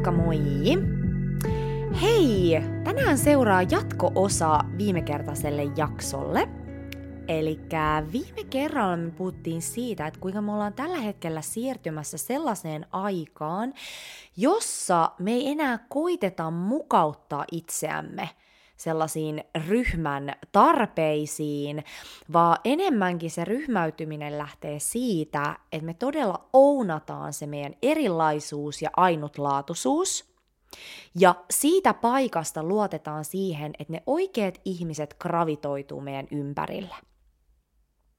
Moikka moi! Hei! Tänään seuraa jatko-osa viimekertaiselle jaksolle. Eli viime kerralla me puhuttiin siitä, että kuinka me ollaan tällä hetkellä siirtymässä sellaiseen aikaan, jossa me ei enää koiteta mukauttaa itseämme – sellaisiin ryhmän tarpeisiin, vaan enemmänkin se ryhmäytyminen lähtee siitä, että me todella ounataan se meidän erilaisuus ja ainutlaatuisuus, ja siitä paikasta luotetaan siihen, että ne oikeat ihmiset gravitoituu meidän ympärillä.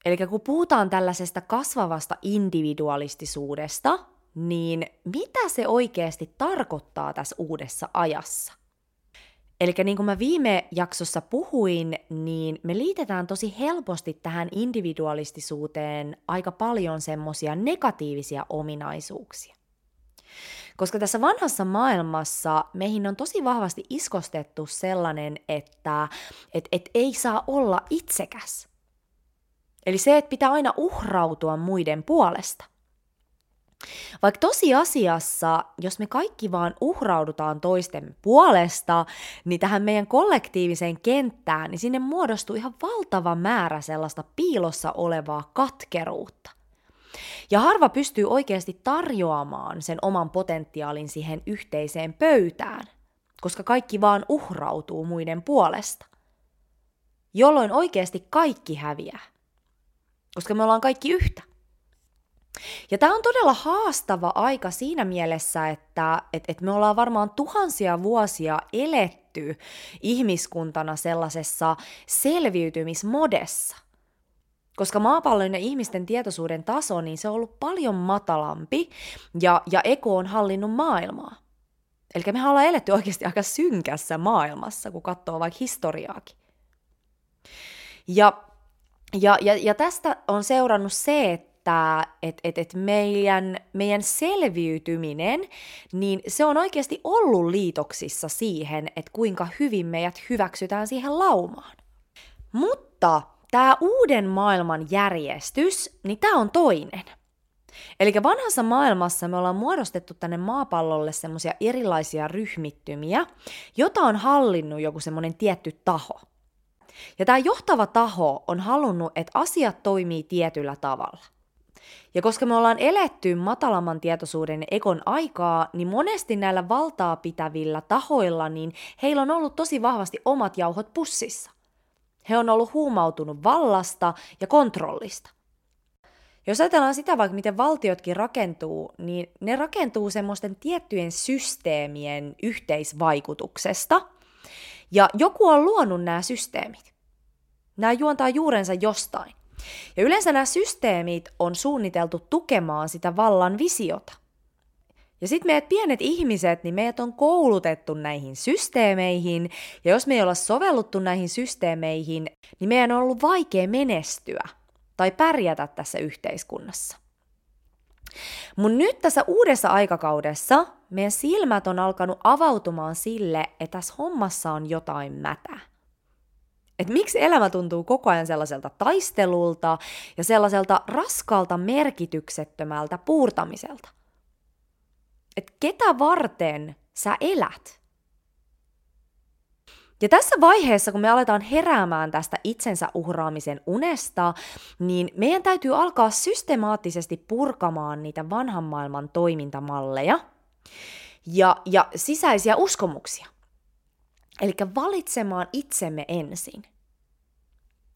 Eli kun puhutaan tällaisesta kasvavasta individualistisuudesta, niin mitä se oikeasti tarkoittaa tässä uudessa ajassa? Eli niin kuin mä viime jaksossa puhuin, niin me liitetään tosi helposti tähän individualistisuuteen aika paljon semmosia negatiivisia ominaisuuksia. Koska tässä vanhassa maailmassa meihin on tosi vahvasti iskostettu sellainen, että et, et ei saa olla itsekäs. Eli se, että pitää aina uhrautua muiden puolesta. Vaikka tosiasiassa, jos me kaikki vaan uhraudutaan toisten puolesta, niin tähän meidän kollektiiviseen kenttään, niin sinne muodostuu ihan valtava määrä sellaista piilossa olevaa katkeruutta. Ja harva pystyy oikeasti tarjoamaan sen oman potentiaalin siihen yhteiseen pöytään, koska kaikki vaan uhrautuu muiden puolesta. Jolloin oikeasti kaikki häviää, koska me ollaan kaikki yhtä. Ja tämä on todella haastava aika siinä mielessä, että et, et me ollaan varmaan tuhansia vuosia eletty ihmiskuntana sellaisessa selviytymismodessa. Koska maapallon ja ihmisten tietoisuuden taso, niin se on ollut paljon matalampi ja, ja eko on hallinnut maailmaa. Eli me ollaan eletty oikeasti aika synkässä maailmassa, kun katsoo vaikka historiaakin. Ja, ja, ja, ja tästä on seurannut se, että että et, et, et meidän, meidän selviytyminen, niin se on oikeasti ollut liitoksissa siihen, että kuinka hyvin meidät hyväksytään siihen laumaan. Mutta tämä uuden maailman järjestys, niin tämä on toinen. Eli vanhassa maailmassa me ollaan muodostettu tänne maapallolle semmoisia erilaisia ryhmittymiä, jota on hallinnut joku semmoinen tietty taho. Ja tämä johtava taho on halunnut, että asiat toimii tietyllä tavalla – ja koska me ollaan eletty matalamman tietoisuuden ekon aikaa, niin monesti näillä valtaa pitävillä tahoilla, niin heillä on ollut tosi vahvasti omat jauhot pussissa. He on ollut huumautunut vallasta ja kontrollista. Jos ajatellaan sitä vaikka miten valtiotkin rakentuu, niin ne rakentuu semmoisten tiettyjen systeemien yhteisvaikutuksesta. Ja joku on luonut nämä systeemit. Nämä juontaa juurensa jostain. Ja yleensä nämä systeemit on suunniteltu tukemaan sitä vallan visiota. Ja sitten meidät pienet ihmiset, niin meidät on koulutettu näihin systeemeihin, ja jos me ei olla sovelluttu näihin systeemeihin, niin meidän on ollut vaikea menestyä tai pärjätä tässä yhteiskunnassa. Mun nyt tässä uudessa aikakaudessa meidän silmät on alkanut avautumaan sille, että tässä hommassa on jotain mätää että miksi elämä tuntuu koko ajan sellaiselta taistelulta ja sellaiselta raskalta merkityksettömältä puurtamiselta. Että ketä varten sä elät? Ja tässä vaiheessa, kun me aletaan heräämään tästä itsensä uhraamisen unesta, niin meidän täytyy alkaa systemaattisesti purkamaan niitä vanhan maailman toimintamalleja ja, ja sisäisiä uskomuksia. Eli valitsemaan itsemme ensin.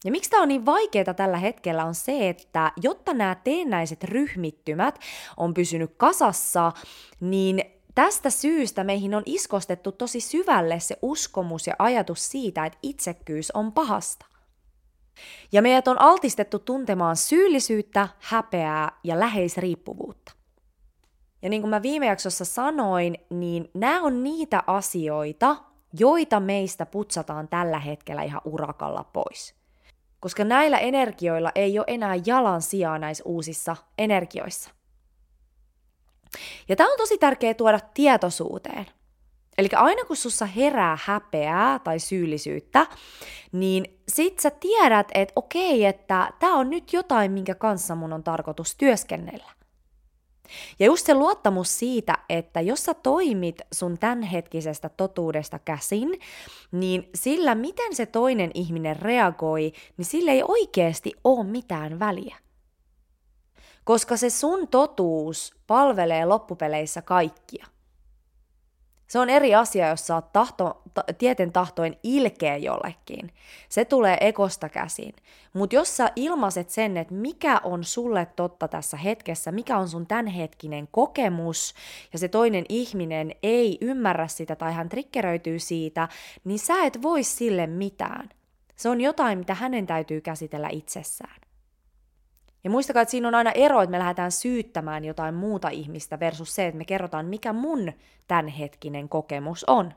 Ja miksi tämä on niin vaikeaa tällä hetkellä on se, että jotta nämä teennäiset ryhmittymät on pysynyt kasassa, niin tästä syystä meihin on iskostettu tosi syvälle se uskomus ja ajatus siitä, että itsekkyys on pahasta. Ja meidät on altistettu tuntemaan syyllisyyttä, häpeää ja läheisriippuvuutta. Ja niin kuin mä viime jaksossa sanoin, niin nämä on niitä asioita, joita meistä putsataan tällä hetkellä ihan urakalla pois koska näillä energioilla ei ole enää jalan sijaa näissä uusissa energioissa. Ja tämä on tosi tärkeää tuoda tietoisuuteen. Eli aina kun sussa herää häpeää tai syyllisyyttä, niin sit sä tiedät, että okei, että tämä on nyt jotain, minkä kanssa mun on tarkoitus työskennellä. Ja just se luottamus siitä, että jos sä toimit sun tämänhetkisestä totuudesta käsin, niin sillä miten se toinen ihminen reagoi, niin sillä ei oikeasti ole mitään väliä. Koska se sun totuus palvelee loppupeleissä kaikkia. Se on eri asia, jos sä oot tahto, t- tieten tahtoin ilkeä jollekin. Se tulee ekosta käsin. Mutta jos sä ilmaiset sen, että mikä on sulle totta tässä hetkessä, mikä on sun tämänhetkinen kokemus, ja se toinen ihminen ei ymmärrä sitä tai hän triggeröityy siitä, niin sä et voi sille mitään. Se on jotain, mitä hänen täytyy käsitellä itsessään. Ja muistakaa, että siinä on aina ero, että me lähdetään syyttämään jotain muuta ihmistä versus se, että me kerrotaan, mikä mun tämänhetkinen kokemus on.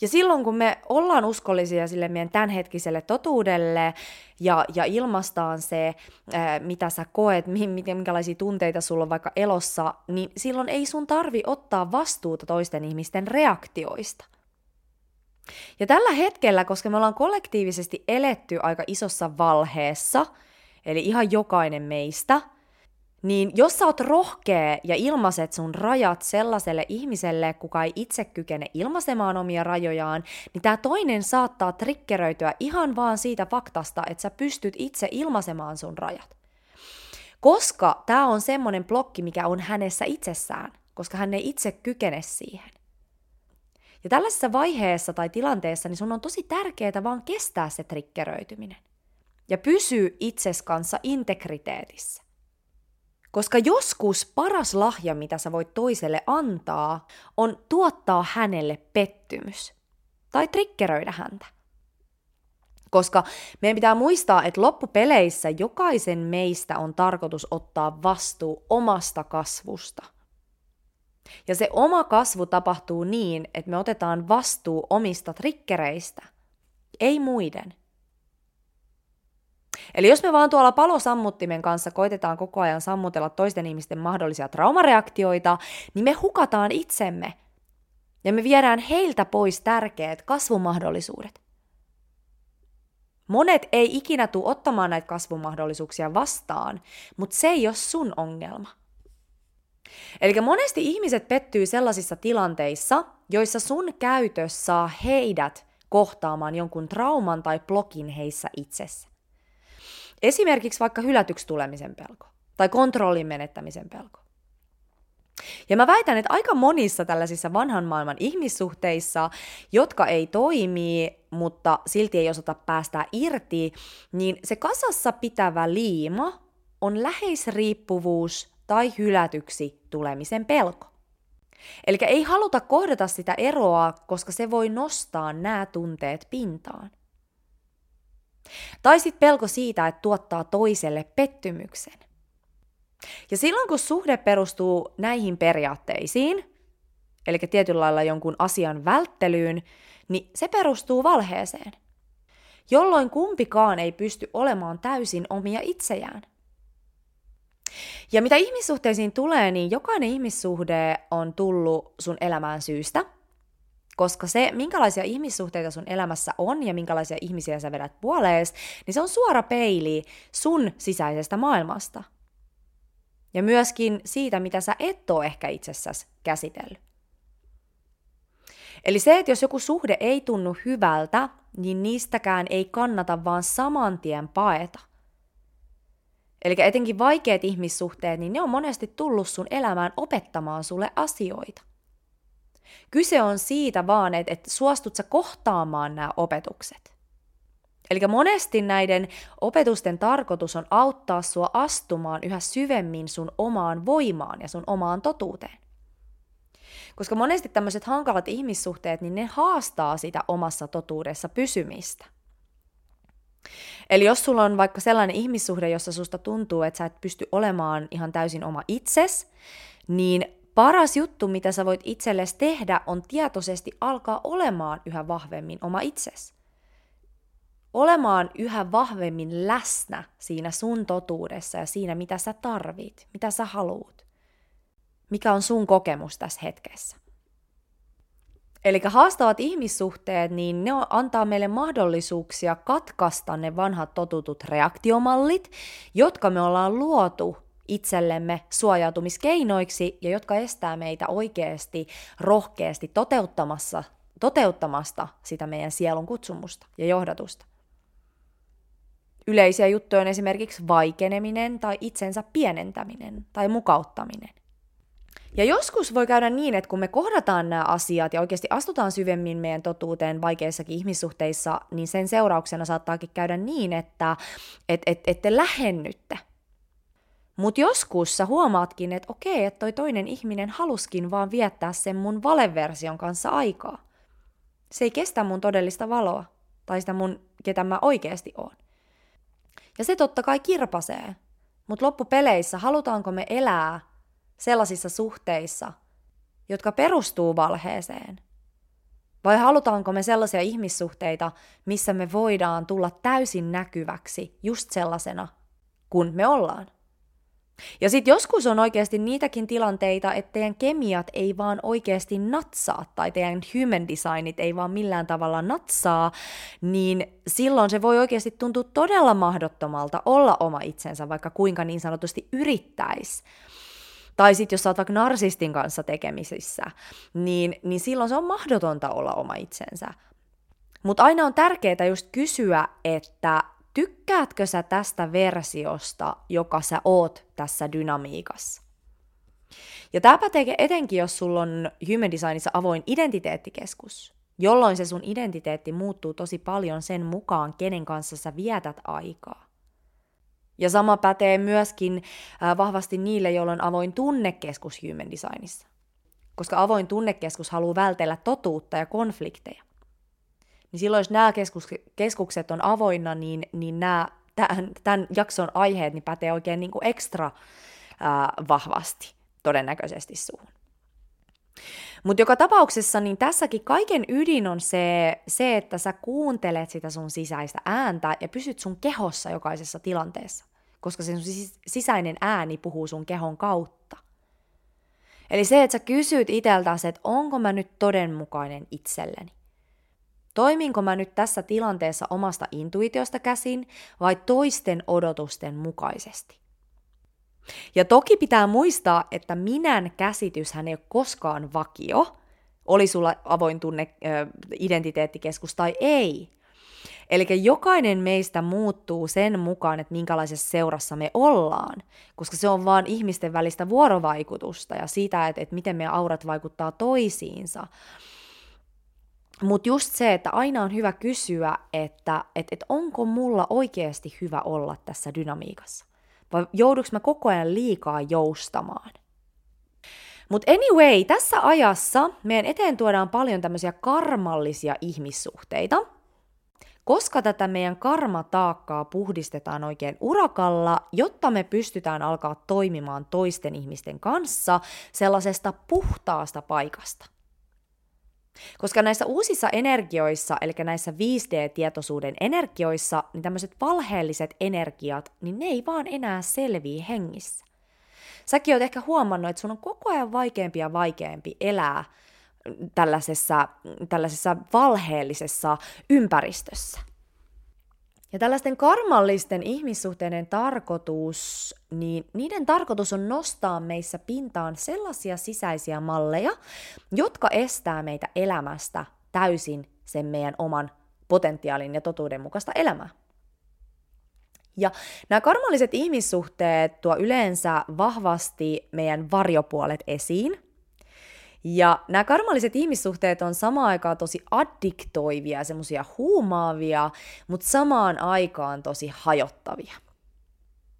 Ja silloin, kun me ollaan uskollisia sille meidän tämänhetkiselle totuudelle ja, ja ilmastaan se, ää, mitä sä koet, minkälaisia tunteita sulla on vaikka elossa, niin silloin ei sun tarvi ottaa vastuuta toisten ihmisten reaktioista. Ja tällä hetkellä, koska me ollaan kollektiivisesti eletty aika isossa valheessa – eli ihan jokainen meistä, niin jos sä oot rohkea ja ilmaiset sun rajat sellaiselle ihmiselle, kuka ei itse kykene ilmaisemaan omia rajojaan, niin tämä toinen saattaa trikkeröityä ihan vaan siitä faktasta, että sä pystyt itse ilmaisemaan sun rajat. Koska tämä on semmoinen blokki, mikä on hänessä itsessään, koska hän ei itse kykene siihen. Ja tällaisessa vaiheessa tai tilanteessa niin sun on tosi tärkeää vaan kestää se trikkeröityminen ja pysyy itses kanssa integriteetissä. Koska joskus paras lahja, mitä sä voit toiselle antaa, on tuottaa hänelle pettymys tai triggeröidä häntä. Koska meidän pitää muistaa, että loppupeleissä jokaisen meistä on tarkoitus ottaa vastuu omasta kasvusta. Ja se oma kasvu tapahtuu niin, että me otetaan vastuu omista trikkereistä, ei muiden – Eli jos me vaan tuolla palosammuttimen kanssa koitetaan koko ajan sammutella toisten ihmisten mahdollisia traumareaktioita, niin me hukataan itsemme. Ja me viedään heiltä pois tärkeät kasvumahdollisuudet. Monet ei ikinä tule ottamaan näitä kasvumahdollisuuksia vastaan, mutta se ei ole sun ongelma. Eli monesti ihmiset pettyy sellaisissa tilanteissa, joissa sun käytös saa heidät kohtaamaan jonkun trauman tai blokin heissä itsessä. Esimerkiksi vaikka hylätyksi tulemisen pelko tai kontrollin menettämisen pelko. Ja mä väitän, että aika monissa tällaisissa vanhan maailman ihmissuhteissa, jotka ei toimi, mutta silti ei osata päästä irti, niin se kasassa pitävä liima on läheisriippuvuus tai hylätyksi tulemisen pelko. Eli ei haluta kohdata sitä eroa, koska se voi nostaa nämä tunteet pintaan. Tai sitten pelko siitä, että tuottaa toiselle pettymyksen. Ja silloin kun suhde perustuu näihin periaatteisiin, eli tietyllä lailla jonkun asian välttelyyn, niin se perustuu valheeseen, jolloin kumpikaan ei pysty olemaan täysin omia itsejään. Ja mitä ihmissuhteisiin tulee, niin jokainen ihmissuhde on tullut sun elämään syystä – koska se, minkälaisia ihmissuhteita sun elämässä on ja minkälaisia ihmisiä sä vedät puolees, niin se on suora peili sun sisäisestä maailmasta. Ja myöskin siitä, mitä sä et ole ehkä itsessäsi käsitellyt. Eli se, että jos joku suhde ei tunnu hyvältä, niin niistäkään ei kannata vaan saman tien paeta. Eli etenkin vaikeat ihmissuhteet, niin ne on monesti tullut sun elämään opettamaan sulle asioita. Kyse on siitä vaan, että, että suostut sä kohtaamaan nämä opetukset. Eli monesti näiden opetusten tarkoitus on auttaa sua astumaan yhä syvemmin sun omaan voimaan ja sun omaan totuuteen. Koska monesti tämmöiset hankalat ihmissuhteet, niin ne haastaa sitä omassa totuudessa pysymistä. Eli jos sulla on vaikka sellainen ihmissuhde, jossa susta tuntuu, että sä et pysty olemaan ihan täysin oma itses, niin Paras juttu, mitä sä voit itsellesi tehdä, on tietoisesti alkaa olemaan yhä vahvemmin oma itses. Olemaan yhä vahvemmin läsnä siinä sun totuudessa ja siinä, mitä sä tarvit, mitä sä haluut. Mikä on sun kokemus tässä hetkessä. Eli haastavat ihmissuhteet, niin ne antaa meille mahdollisuuksia katkaista ne vanhat totutut reaktiomallit, jotka me ollaan luotu itsellemme suojautumiskeinoiksi ja jotka estää meitä oikeasti, rohkeasti toteuttamassa, toteuttamasta sitä meidän sielun kutsumusta ja johdatusta. Yleisiä juttuja on esimerkiksi vaikeneminen tai itsensä pienentäminen tai mukauttaminen. Ja joskus voi käydä niin, että kun me kohdataan nämä asiat ja oikeasti astutaan syvemmin meidän totuuteen vaikeissakin ihmissuhteissa, niin sen seurauksena saattaakin käydä niin, että et, et, et te lähennytte. Mutta joskus sä huomaatkin, että okei, että toi toinen ihminen haluskin vaan viettää sen mun valeversion kanssa aikaa. Se ei kestä mun todellista valoa, tai sitä mun, ketä mä oikeasti oon. Ja se totta kai kirpasee. Mutta loppupeleissä halutaanko me elää sellaisissa suhteissa, jotka perustuu valheeseen? Vai halutaanko me sellaisia ihmissuhteita, missä me voidaan tulla täysin näkyväksi just sellaisena, kun me ollaan? Ja sitten joskus on oikeasti niitäkin tilanteita, että teidän kemiat ei vaan oikeasti natsaa tai teidän human designit ei vaan millään tavalla natsaa, niin silloin se voi oikeasti tuntua todella mahdottomalta olla oma itsensä, vaikka kuinka niin sanotusti yrittäisi. Tai sitten jos sä oot vaikka narsistin kanssa tekemisissä, niin, niin silloin se on mahdotonta olla oma itsensä. Mutta aina on tärkeää just kysyä, että tykkäätkö sä tästä versiosta, joka sä oot tässä dynamiikassa? Ja tämä pätee etenkin, jos sulla on Human Designissa avoin identiteettikeskus, jolloin se sun identiteetti muuttuu tosi paljon sen mukaan, kenen kanssa sä vietät aikaa. Ja sama pätee myöskin äh, vahvasti niille, joilla on avoin tunnekeskus Human Designissa. Koska avoin tunnekeskus haluaa vältellä totuutta ja konflikteja niin silloin jos nämä keskus, keskukset on avoinna, niin, niin nämä, tämän, tämän jakson aiheet niin pätee oikein niin kuin ekstra ää, vahvasti todennäköisesti suun. Mutta joka tapauksessa, niin tässäkin kaiken ydin on se, se, että sä kuuntelet sitä sun sisäistä ääntä ja pysyt sun kehossa jokaisessa tilanteessa, koska se sun sisäinen ääni puhuu sun kehon kautta. Eli se, että sä kysyt iteltäsi, että onko mä nyt todenmukainen itselleni. Toiminko mä nyt tässä tilanteessa omasta intuitiosta käsin vai toisten odotusten mukaisesti? Ja toki pitää muistaa, että minän käsityshän ei ole koskaan vakio, oli sulla avoin tunne, identiteettikeskus tai ei. Eli jokainen meistä muuttuu sen mukaan, että minkälaisessa seurassa me ollaan, koska se on vaan ihmisten välistä vuorovaikutusta ja siitä, että, että miten meidän aurat vaikuttaa toisiinsa. Mutta just se, että aina on hyvä kysyä, että et, et onko mulla oikeasti hyvä olla tässä dynamiikassa. Vai jouduks mä koko ajan liikaa joustamaan? Mutta anyway, tässä ajassa meidän eteen tuodaan paljon tämmöisiä karmallisia ihmissuhteita, koska tätä meidän karmataakkaa puhdistetaan oikein urakalla, jotta me pystytään alkaa toimimaan toisten ihmisten kanssa sellaisesta puhtaasta paikasta – koska näissä uusissa energioissa, eli näissä 5D-tietoisuuden energioissa, niin tämmöiset valheelliset energiat, niin ne ei vaan enää selviä hengissä. Säkin oot ehkä huomannut, että sun on koko ajan vaikeampi ja vaikeampi elää tällaisessa, tällaisessa valheellisessa ympäristössä. Ja tällaisten karmallisten ihmissuhteiden tarkoitus, niin niiden tarkoitus on nostaa meissä pintaan sellaisia sisäisiä malleja, jotka estää meitä elämästä täysin sen meidän oman potentiaalin ja totuuden mukaista elämää. Ja nämä karmalliset ihmissuhteet tuo yleensä vahvasti meidän varjopuolet esiin, ja nämä karmalliset ihmissuhteet on samaan aikaan tosi addiktoivia, semmoisia huumaavia, mutta samaan aikaan tosi hajottavia.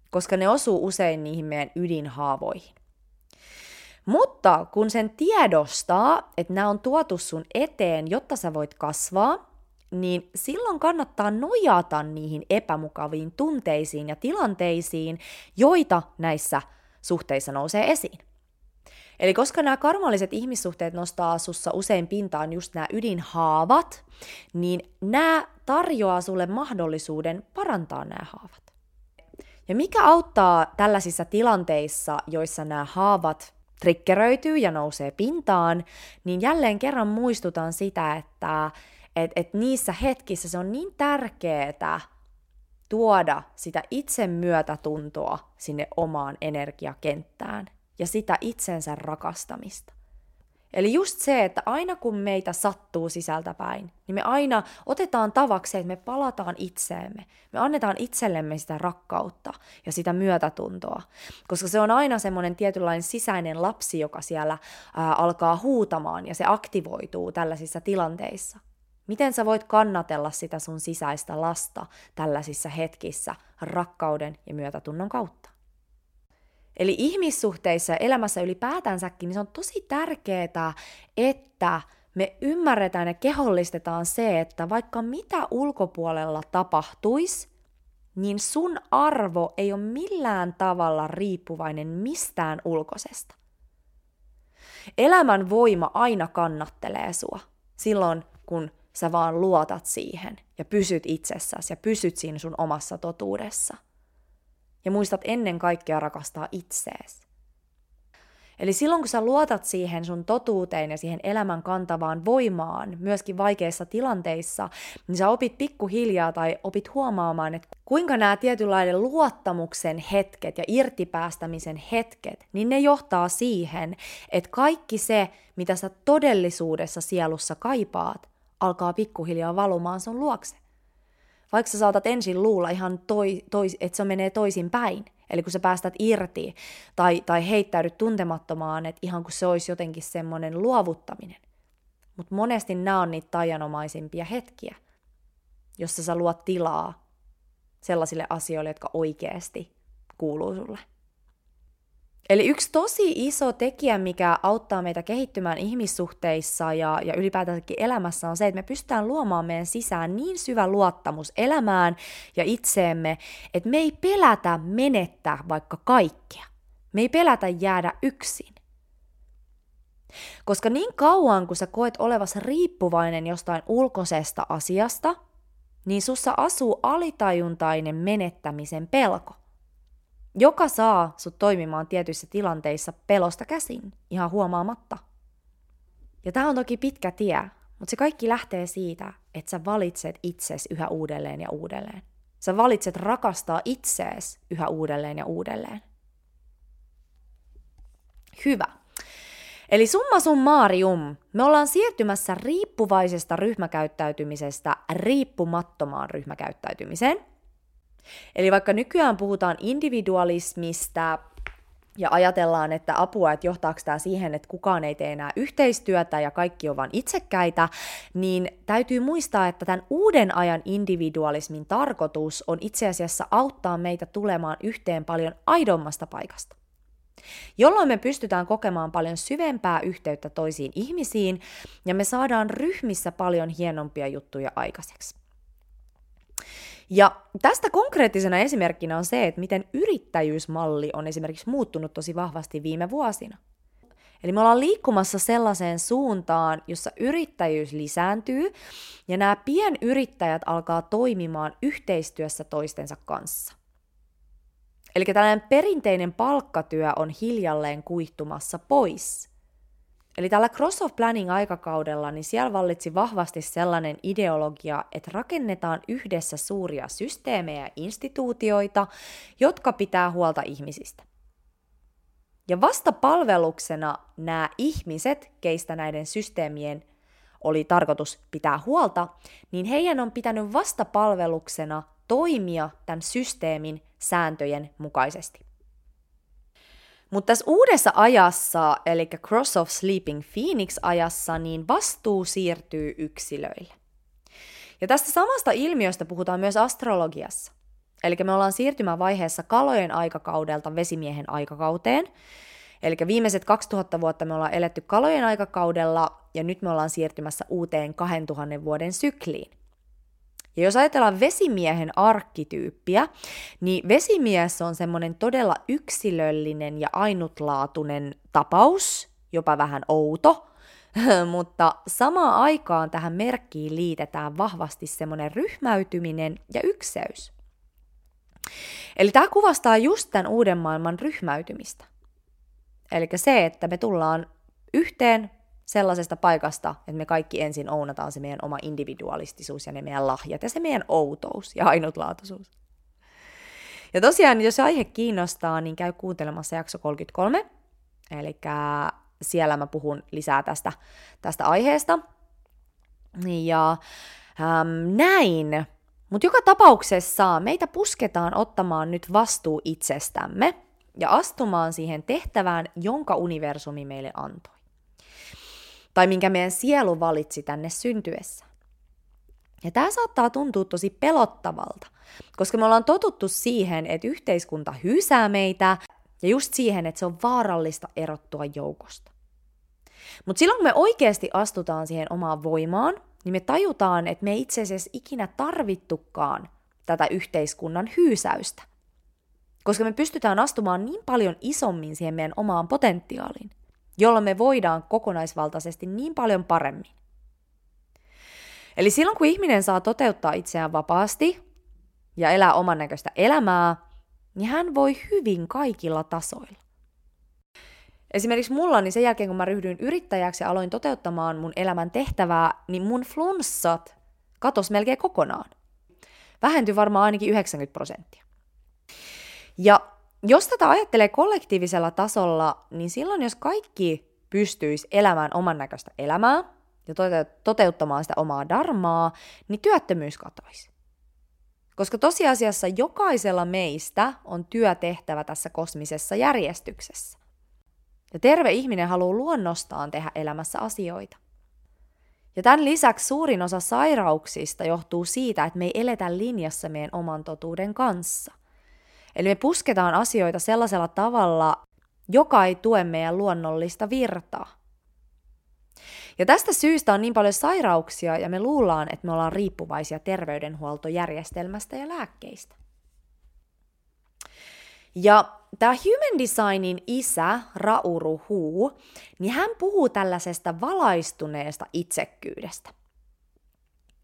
Koska ne osuu usein niihin meidän ydinhaavoihin. Mutta kun sen tiedostaa, että nämä on tuotu sun eteen, jotta sä voit kasvaa, niin silloin kannattaa nojata niihin epämukaviin tunteisiin ja tilanteisiin, joita näissä suhteissa nousee esiin. Eli koska nämä karmalliset ihmissuhteet nostaa sussa usein pintaan just nämä ydinhaavat, niin nämä tarjoaa sulle mahdollisuuden parantaa nämä haavat. Ja mikä auttaa tällaisissa tilanteissa, joissa nämä haavat triggeröityy ja nousee pintaan, niin jälleen kerran muistutan sitä, että et, et niissä hetkissä se on niin tärkeää, tuoda sitä itsemyötätuntoa sinne omaan energiakenttään ja sitä itsensä rakastamista. Eli just se, että aina kun meitä sattuu sisältäpäin, niin me aina otetaan tavaksi, että me palataan itseemme. Me annetaan itsellemme sitä rakkautta ja sitä myötätuntoa. Koska se on aina semmoinen tietynlainen sisäinen lapsi, joka siellä ää, alkaa huutamaan ja se aktivoituu tällaisissa tilanteissa. Miten sä voit kannatella sitä sun sisäistä lasta tällaisissa hetkissä rakkauden ja myötätunnon kautta? Eli ihmissuhteissa elämässä ylipäätänsäkin, niin se on tosi tärkeää, että me ymmärretään ja kehollistetaan se, että vaikka mitä ulkopuolella tapahtuisi, niin sun arvo ei ole millään tavalla riippuvainen mistään ulkoisesta. Elämän voima aina kannattelee sua silloin, kun sä vaan luotat siihen ja pysyt itsessäsi ja pysyt siinä sun omassa totuudessa – ja muistat ennen kaikkea rakastaa itseesi. Eli silloin kun sä luotat siihen sun totuuteen ja siihen elämän kantavaan voimaan, myöskin vaikeissa tilanteissa, niin sä opit pikkuhiljaa tai opit huomaamaan, että kuinka nämä tietynlainen luottamuksen hetket ja irtipäästämisen hetket, niin ne johtaa siihen, että kaikki se, mitä sä todellisuudessa sielussa kaipaat, alkaa pikkuhiljaa valumaan sun luokse. Vaikka sä saatat ensin luulla ihan, toi, toi, että se menee toisin päin, eli kun sä päästät irti tai, tai heittäydyt tuntemattomaan, että ihan kun se olisi jotenkin semmoinen luovuttaminen. Mutta monesti nämä on niitä tajanomaisimpia hetkiä, jossa sä luot tilaa sellaisille asioille, jotka oikeasti kuuluu sulle. Eli yksi tosi iso tekijä, mikä auttaa meitä kehittymään ihmissuhteissa ja, ja ylipäätänsäkin elämässä on se, että me pystytään luomaan meidän sisään niin syvä luottamus elämään ja itseemme, että me ei pelätä menettää vaikka kaikkea. Me ei pelätä jäädä yksin. Koska niin kauan kun sä koet olevas riippuvainen jostain ulkoisesta asiasta, niin sussa asuu alitajuntainen menettämisen pelko – joka saa sut toimimaan tietyissä tilanteissa pelosta käsin, ihan huomaamatta. Ja tämä on toki pitkä tie, mutta se kaikki lähtee siitä, että sä valitset itses yhä uudelleen ja uudelleen. Sä valitset rakastaa itsees yhä uudelleen ja uudelleen. Hyvä. Eli summa summaarium, me ollaan siirtymässä riippuvaisesta ryhmäkäyttäytymisestä riippumattomaan ryhmäkäyttäytymiseen – Eli vaikka nykyään puhutaan individualismista ja ajatellaan, että apua, että johtaako tämä siihen, että kukaan ei tee enää yhteistyötä ja kaikki on vain itsekkäitä, niin täytyy muistaa, että tämän uuden ajan individualismin tarkoitus on itse asiassa auttaa meitä tulemaan yhteen paljon aidommasta paikasta jolloin me pystytään kokemaan paljon syvempää yhteyttä toisiin ihmisiin ja me saadaan ryhmissä paljon hienompia juttuja aikaiseksi. Ja tästä konkreettisena esimerkkinä on se, että miten yrittäjyysmalli on esimerkiksi muuttunut tosi vahvasti viime vuosina. Eli me ollaan liikkumassa sellaiseen suuntaan, jossa yrittäjyys lisääntyy ja nämä pienyrittäjät alkaa toimimaan yhteistyössä toistensa kanssa. Eli tällainen perinteinen palkkatyö on hiljalleen kuihtumassa pois. Eli tällä Cross of Planning aikakaudella, niin siellä vallitsi vahvasti sellainen ideologia, että rakennetaan yhdessä suuria systeemejä ja instituutioita, jotka pitää huolta ihmisistä. Ja vasta palveluksena nämä ihmiset, keistä näiden systeemien oli tarkoitus pitää huolta, niin heidän on pitänyt vasta palveluksena toimia tämän systeemin sääntöjen mukaisesti. Mutta tässä uudessa ajassa, eli Cross of Sleeping Phoenix-ajassa, niin vastuu siirtyy yksilöille. Ja tästä samasta ilmiöstä puhutaan myös astrologiassa. Eli me ollaan siirtymävaiheessa kalojen aikakaudelta vesimiehen aikakauteen. Eli viimeiset 2000 vuotta me ollaan eletty kalojen aikakaudella ja nyt me ollaan siirtymässä uuteen 2000 vuoden sykliin. Ja jos ajatellaan vesimiehen arkkityyppiä, niin vesimies on semmoinen todella yksilöllinen ja ainutlaatuinen tapaus, jopa vähän outo, mutta samaan aikaan tähän merkkiin liitetään vahvasti semmoinen ryhmäytyminen ja ykseys. Eli tämä kuvastaa just tämän uuden maailman ryhmäytymistä. Eli se, että me tullaan yhteen sellaisesta paikasta, että me kaikki ensin ounataan se meidän oma individualistisuus ja ne meidän lahjat ja se meidän outous ja ainutlaatuisuus. Ja tosiaan, jos aihe kiinnostaa, niin käy kuuntelemassa jakso 33. Eli siellä mä puhun lisää tästä, tästä aiheesta. Ja ähm, näin. Mutta joka tapauksessa meitä pusketaan ottamaan nyt vastuu itsestämme ja astumaan siihen tehtävään, jonka universumi meille antoi. Tai minkä meidän sielu valitsi tänne syntyessä. Ja tämä saattaa tuntua tosi pelottavalta, koska me ollaan totuttu siihen, että yhteiskunta hyysää meitä ja just siihen, että se on vaarallista erottua joukosta. Mutta silloin kun me oikeasti astutaan siihen omaan voimaan, niin me tajutaan, että me ei itse asiassa ikinä tarvittukaan tätä yhteiskunnan hyysäystä. Koska me pystytään astumaan niin paljon isommin siihen meidän omaan potentiaaliin, jolloin me voidaan kokonaisvaltaisesti niin paljon paremmin. Eli silloin kun ihminen saa toteuttaa itseään vapaasti ja elää oman näköistä elämää, niin hän voi hyvin kaikilla tasoilla. Esimerkiksi mulla, niin sen jälkeen kun mä ryhdyin yrittäjäksi ja aloin toteuttamaan mun elämän tehtävää, niin mun flunssat katos melkein kokonaan. Vähentyi varmaan ainakin 90 prosenttia. Ja jos tätä ajattelee kollektiivisella tasolla, niin silloin jos kaikki pystyisi elämään oman näköistä elämää ja toteuttamaan sitä omaa darmaa, niin työttömyys katoisi. Koska tosiasiassa jokaisella meistä on työtehtävä tässä kosmisessa järjestyksessä. Ja terve ihminen haluaa luonnostaan tehdä elämässä asioita. Ja tämän lisäksi suurin osa sairauksista johtuu siitä, että me ei eletä linjassa meidän oman totuuden kanssa. Eli me pusketaan asioita sellaisella tavalla, joka ei tue meidän luonnollista virtaa. Ja tästä syystä on niin paljon sairauksia ja me luullaan, että me ollaan riippuvaisia terveydenhuoltojärjestelmästä ja lääkkeistä. Ja tämä Human Designin isä, Rauru Hu, niin hän puhuu tällaisesta valaistuneesta itsekkyydestä.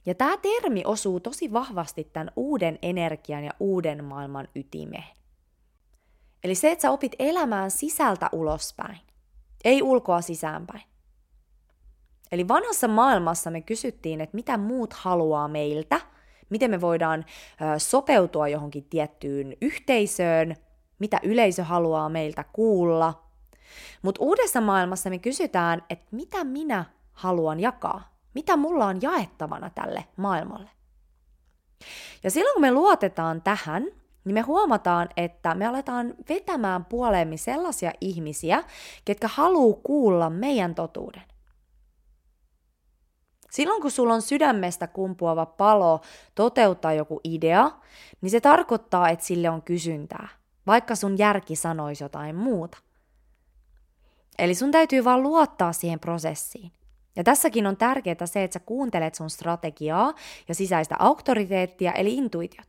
Ja tämä termi osuu tosi vahvasti tämän uuden energian ja uuden maailman ytimeen. Eli se, että sä opit elämään sisältä ulospäin, ei ulkoa sisäänpäin. Eli vanhassa maailmassa me kysyttiin, että mitä muut haluaa meiltä, miten me voidaan sopeutua johonkin tiettyyn yhteisöön, mitä yleisö haluaa meiltä kuulla. Mutta uudessa maailmassa me kysytään, että mitä minä haluan jakaa, mitä mulla on jaettavana tälle maailmalle. Ja silloin kun me luotetaan tähän, niin me huomataan, että me aletaan vetämään puoleemme sellaisia ihmisiä, ketkä haluaa kuulla meidän totuuden. Silloin kun sulla on sydämestä kumpuava palo toteuttaa joku idea, niin se tarkoittaa, että sille on kysyntää vaikka sun järki sanoisi jotain muuta. Eli sun täytyy vaan luottaa siihen prosessiin. Ja tässäkin on tärkeää se, että sä kuuntelet sun strategiaa ja sisäistä auktoriteettia, eli intuitiot.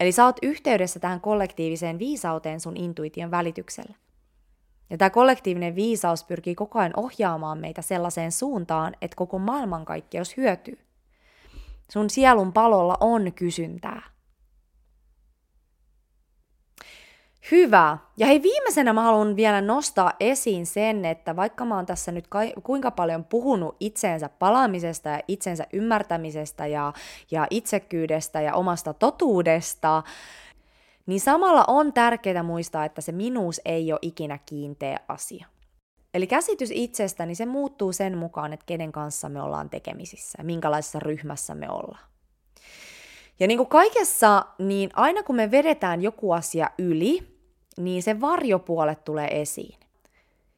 Eli sä oot yhteydessä tähän kollektiiviseen viisauteen sun intuition välityksellä. Ja tämä kollektiivinen viisaus pyrkii koko ajan ohjaamaan meitä sellaiseen suuntaan, että koko maailmankaikkeus hyötyy. Sun sielun palolla on kysyntää. Hyvä. Ja hei, viimeisenä mä haluan vielä nostaa esiin sen, että vaikka mä oon tässä nyt ka- kuinka paljon puhunut itseensä palaamisesta ja itsensä ymmärtämisestä ja, ja itsekyydestä ja omasta totuudesta, niin samalla on tärkeää muistaa, että se minuus ei ole ikinä kiinteä asia. Eli käsitys itsestäni se muuttuu sen mukaan, että kenen kanssa me ollaan tekemisissä ja minkälaisessa ryhmässä me ollaan. Ja niin kuin kaikessa, niin aina kun me vedetään joku asia yli, niin se varjopuolet tulee esiin.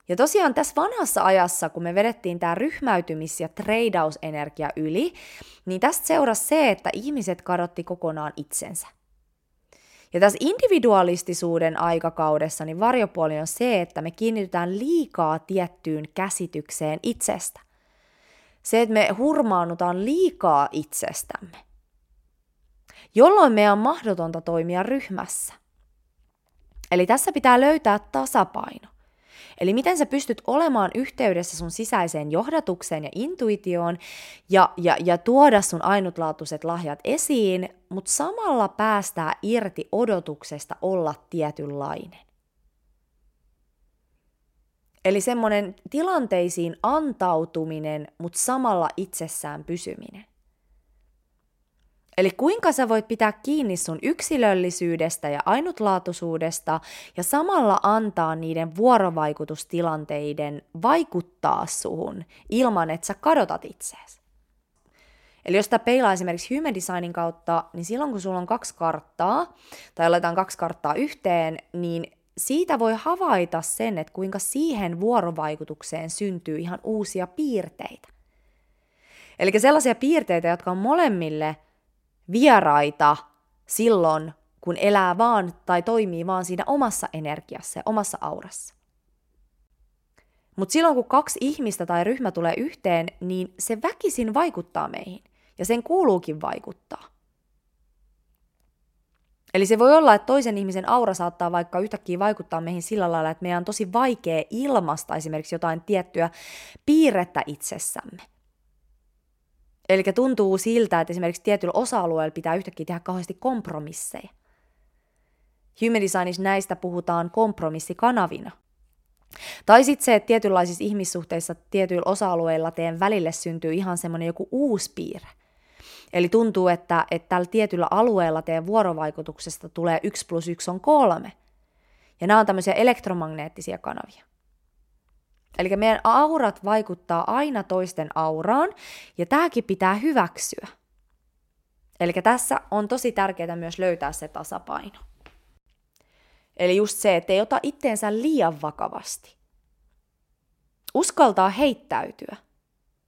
Ja tosiaan tässä vanhassa ajassa, kun me vedettiin tämä ryhmäytymis- ja treidausenergia yli, niin tästä seurasi se, että ihmiset kadotti kokonaan itsensä. Ja tässä individualistisuuden aikakaudessa niin varjopuoli on se, että me kiinnitytään liikaa tiettyyn käsitykseen itsestä. Se, että me hurmaannutaan liikaa itsestämme. Jolloin meidän on mahdotonta toimia ryhmässä. Eli tässä pitää löytää tasapaino. Eli miten sä pystyt olemaan yhteydessä sun sisäiseen johdatukseen ja intuitioon ja, ja, ja tuoda sun ainutlaatuiset lahjat esiin, mutta samalla päästää irti odotuksesta olla tietynlainen. Eli semmoinen tilanteisiin antautuminen, mutta samalla itsessään pysyminen. Eli kuinka sä voit pitää kiinni sun yksilöllisyydestä ja ainutlaatuisuudesta ja samalla antaa niiden vuorovaikutustilanteiden vaikuttaa suhun ilman, että sä kadotat itseäsi. Eli jos tämä peilaa esimerkiksi human designin kautta, niin silloin kun sulla on kaksi karttaa, tai laitetaan kaksi karttaa yhteen, niin siitä voi havaita sen, että kuinka siihen vuorovaikutukseen syntyy ihan uusia piirteitä. Eli sellaisia piirteitä, jotka on molemmille vieraita silloin, kun elää vaan tai toimii vaan siinä omassa energiassa ja omassa aurassa. Mutta silloin kun kaksi ihmistä tai ryhmä tulee yhteen, niin se väkisin vaikuttaa meihin. Ja sen kuuluukin vaikuttaa. Eli se voi olla, että toisen ihmisen aura saattaa vaikka yhtäkkiä vaikuttaa meihin sillä lailla, että meidän on tosi vaikea ilmasta esimerkiksi jotain tiettyä piirrettä itsessämme. Eli tuntuu siltä, että esimerkiksi tietyllä osa-alueella pitää yhtäkkiä tehdä kauheasti kompromisseja. Human designissa näistä puhutaan kompromissikanavina. Tai sitten se, että tietynlaisissa ihmissuhteissa tietyillä osa-alueilla teidän välille syntyy ihan semmoinen joku uusi piirre. Eli tuntuu, että, että tällä tietyllä alueella teidän vuorovaikutuksesta tulee 1 plus 1 on kolme. Ja nämä on tämmöisiä elektromagneettisia kanavia. Eli meidän aurat vaikuttaa aina toisten auraan, ja tämäkin pitää hyväksyä. Eli tässä on tosi tärkeää myös löytää se tasapaino. Eli just se, että ei ota itteensä liian vakavasti. Uskaltaa heittäytyä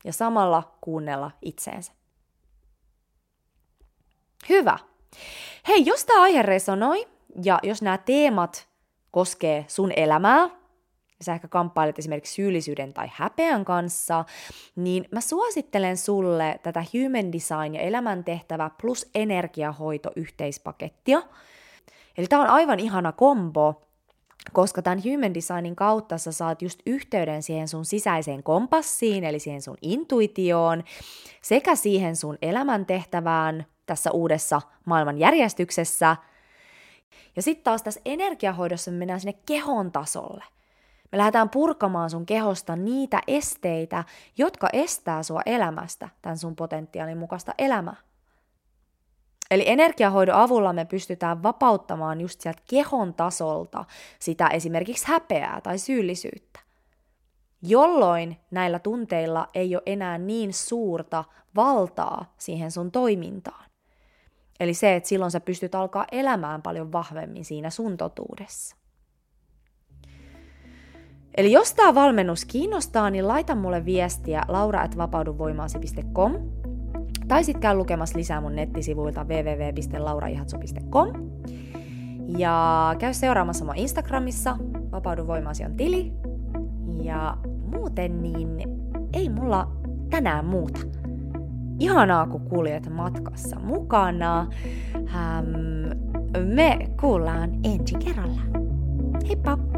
ja samalla kuunnella itseensä. Hyvä. Hei, jos tämä aihe resonoi ja jos nämä teemat koskee sun elämää, sä ehkä kamppailet esimerkiksi syyllisyyden tai häpeän kanssa, niin mä suosittelen sulle tätä Human Design ja elämäntehtävä plus energiahoito yhteispakettia. Eli tämä on aivan ihana kombo, koska tämän Human Designin kautta sä saat just yhteyden siihen sun sisäiseen kompassiin, eli siihen sun intuitioon, sekä siihen sun elämäntehtävään, tässä uudessa maailmanjärjestyksessä. Ja sitten taas tässä energiahoidossa me mennään sinne kehon tasolle. Me lähdetään purkamaan sun kehosta niitä esteitä, jotka estää sua elämästä, tämän sun potentiaalin mukaista elämää. Eli energiahoidon avulla me pystytään vapauttamaan just sieltä kehon tasolta sitä esimerkiksi häpeää tai syyllisyyttä. Jolloin näillä tunteilla ei ole enää niin suurta valtaa siihen sun toimintaan. Eli se, että silloin sä pystyt alkaa elämään paljon vahvemmin siinä sun totuudessa. Eli jos tämä valmennus kiinnostaa, niin laita mulle viestiä laura.vapauduvoimaasi.com tai sitten käy lukemassa lisää mun nettisivuilta www.lauraihatsu.com ja käy seuraamassa mua Instagramissa, Vapaudu voimaasi on tili. Ja muuten niin ei mulla tänään muuta. Ihanaa, kun kuljet matkassa mukana. Ähm, me kuullaan ensi kerralla. Heippa!